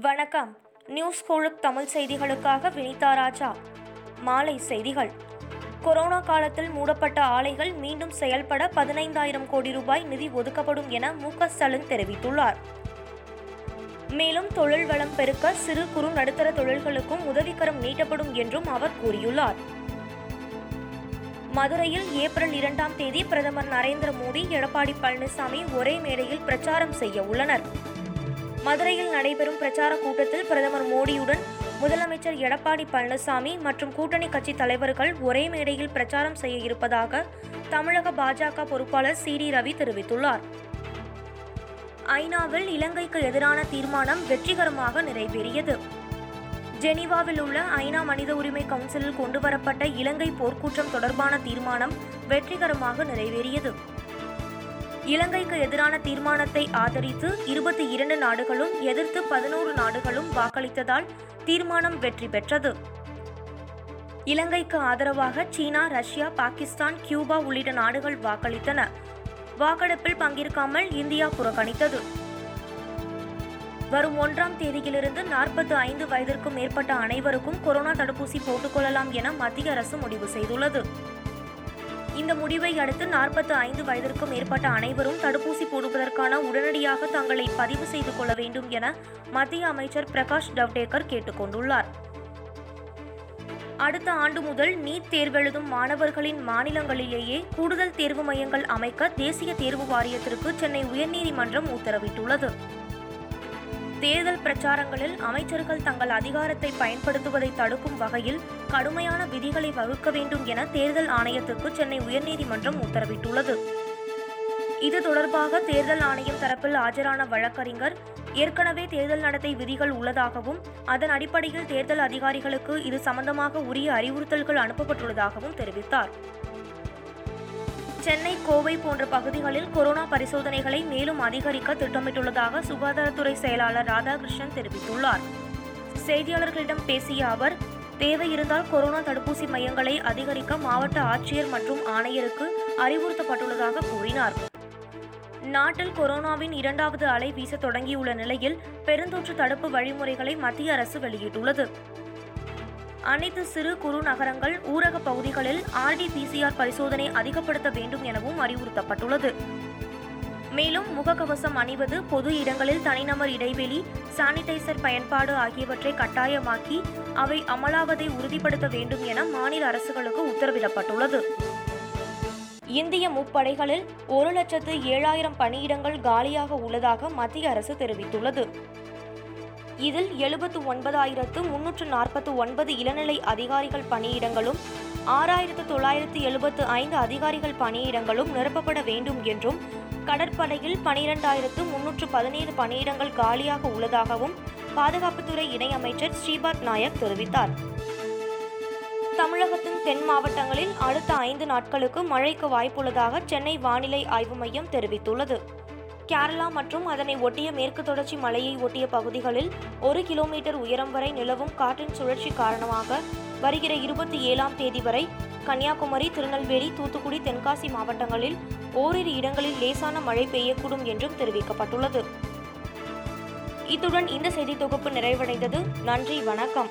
வணக்கம். நியூஸ் குழுக் தமிழ் செய்திகளுக்காக வினிதா ராஜா. மாலை செய்திகள். கொரோனா காலத்தில் மூடப்பட்ட ஆலைகள் மீண்டும் செயல்பட பதினைந்தாயிரம் கோடி ரூபாய் நிதி ஒதுக்கப்படும் என மு க ஸ்டாலின் தெரிவித்துள்ளார். மேலும் தொழில் வளம் பெருக்க சிறு குறு நடுத்தர தொழில்களுக்கும் உதவிக்கரம் நீட்டப்படும் என்றும் அவர் கூறியுள்ளார். மதுரையில் ஏப்ரல் இரண்டாம் தேதி பிரதமர் நரேந்திர மோடி எடப்பாடி பழனிசாமி ஒரே மேடையில் பிரச்சாரம் செய்ய உள்ளனர். மதுரையில் நடைபெறும் பிரச்சார கூட்டத்தில் பிரதமர் மோடியுடன் முதலமைச்சர் எடப்பாடி பழனிசாமி மற்றும் கூட்டணி கட்சி தலைவர்கள் ஒரே மேடையில் பிரச்சாரம் செய்ய இருப்பதாக தமிழக பாஜக பொறுப்பாளர் சி டி ரவி தெரிவித்துள்ளார். ஐநாவில் இலங்கைக்கு எதிரான தீர்மானம் வெற்றிகரமாக நிறைவேறியது. ஜெனீவாவில் உள்ள ஐநா மனித உரிமை கவுன்சிலில் கொண்டுவரப்பட்ட இலங்கை போர்க்குற்றம் தொடர்பான தீர்மானம் வெற்றிகரமாக நிறைவேறியது. இலங்கைக்கு எதிரான தீர்மானத்தை ஆதரித்து இருபத்தி இரண்டு நாடுகளும் எதிர்த்து பதினோரு நாடுகளும் வாக்களித்ததால் தீர்மானம் வெற்றி பெற்றது. இலங்கைக்கு ஆதரவாக சீனா ரஷ்யா பாகிஸ்தான் கியூபா உள்ளிட்ட நாடுகள் வாக்களித்தன. வாக்கெடுப்பில் பங்கேற்காமல் இந்தியா புறக்கணித்தது. வரும் ஒன்றாம் தேதியிலிருந்து நாற்பத்தி ஐந்து வயதிற்கும் மேற்பட்ட அனைவருக்கும் கொரோனா தடுப்பூசி போட்டுக்கொள்ளலாம் என மத்திய அரசு முடிவு செய்துள்ளது. இந்த முடிவை அடுத்து நாற்பத்தி ஐந்து வயதிற்கும் மேற்பட்ட அனைவரும் தடுப்பூசி போடுவதற்கான உடனடியாக தங்களை பதிவு செய்து கொள்ள வேண்டும் என மத்திய அமைச்சர் பிரகாஷ் ஜவ்டேகர் கேட்டுக்கொண்டுள்ளார் அடுத்த ஆண்டு முதல் நீட் தேர்வெழுதும் மாணவர்களின் மாநிலங்களிலேயே கூடுதல் தேர்வு மையங்கள் அமைக்க தேசிய தேர்வு வாரியத்திற்கு சென்னை உயர்நீதிமன்றம் உத்தரவிட்டுள்ளது. தேர்தல் பிரச்சாரங்களில் அமைச்சர்கள் தங்கள் அதிகாரத்தை பயன்படுத்துவதை தடுக்கும் வகையில் கடுமையான விதிகளை வகுக்க வேண்டும் என தேர்தல் ஆணையத்துக்கு சென்னை உயர்நீதிமன்றம் உத்தரவிட்டுள்ளது. இது தொடர்பாக தேர்தல் ஆணையம் தரப்பில் ஆஜரான வழக்கறிஞர் ஏற்கனவே தேர்தல் நடத்தை விதிகள் உள்ளதாகவும் அதன் அடிப்படையில் தேர்தல் அதிகாரிகளுக்கு இது சம்பந்தமாக உரிய அறிவுறுத்தல்கள் அனுப்பப்பட்டுள்ளதாகவும் தெரிவித்தார். சென்னை கோவை போன்ற பகுதிகளில் கொரோனா பரிசோதனைகளை மேலும் அதிகரிக்க திட்டமிட்டுள்ளதாக சுகாதாரத்துறை செயலாளர் ராதாகிருஷ்ணன் தெரிவித்துள்ளார். செய்தியாளர்களிடம் பேசிய அவர் தேவையிருந்தால் கொரோனா தடுப்பூசி மையங்களை அதிகரிக்க மாவட்ட ஆட்சியர் மற்றும் ஆணையருக்கு அறிவுறுத்தப்பட்டுள்ளதாக கூறினார். நாட்டில் கொரோனாவின் இரண்டாவது அலை வீச தொடங்கியுள்ள நிலையில் பெருந்தொற்று தடுப்பு வழிமுறைகளை மத்திய அரசு வெளியிட்டுள்ளது. அனைத்து சிறு குறு நகரங்கள் ஊரக பகுதிகளில் ஆர்டிபிசிஆர் பரிசோதனை அதிகப்படுத்த வேண்டும் எனவும் அறிவுறுத்தப்பட்டுள்ளது. மேலும் முகக்கவசம் அணிவது பொது இடங்களில் தனிநபர் இடைவெளி சானிடைசர் பயன்பாடு ஆகியவற்றை கட்டாயமாக்கி அவை அமலாவதை உறுதிப்படுத்த வேண்டும் என மாநில அரசுகளுக்கு உத்தரவிடப்பட்டுள்ளது. இந்திய முப்படைகளில் ஒரு லட்சத்து ஏழாயிரம் பணியிடங்கள் காலியாக உள்ளதாக மத்திய அரசு தெரிவித்துள்ளது. இதில் எழுபத்து ஒன்பதாயிரத்து முன்னூற்று நாற்பத்து ஒன்பது இளநிலை அதிகாரிகள் பணியிடங்களும் ஆறாயிரத்து தொள்ளாயிரத்து எழுபத்து ஐந்து அதிகாரிகள் பணியிடங்களும் நிரப்பப்பட வேண்டும் என்றும் கடற்படையில் பனிரெண்டாயிரத்து முன்னூற்று பதினேழு பணியிடங்கள் காலியாக உள்ளதாகவும் பாதுகாப்புத்துறை இணையமைச்சர் ஸ்ரீபாத் நாயக் தெரிவித்தார். தமிழகத்தின் தென் மாவட்டங்களில் அடுத்த ஐந்து நாட்களுக்கு மழைக்கு வாய்ப்புள்ளதாக சென்னை வானிலை ஆய்வு மையம் தெரிவித்துள்ளது. கேரளா மற்றும் அதனை ஒட்டிய மேற்கு தொடர்ச்சி மலையை ஒட்டிய பகுதிகளில் ஒரு கிலோமீட்டர் உயரம் வரை நிலவும் காற்றின் சுழற்சி காரணமாக வருகிற இருபத்தி ஏழாம் தேதி வரை கன்னியாகுமரி திருநெல்வேலி தூத்துக்குடி தென்காசி மாவட்டங்களில் ஓரிரு இடங்களில் லேசான மழை பெய்யக்கூடும் என்றும் தெரிவிக்கப்பட்டுள்ளது. இத்துடன் இந்த செய்தி தொகுப்பு நிறைவடைந்தது. நன்றி வணக்கம்.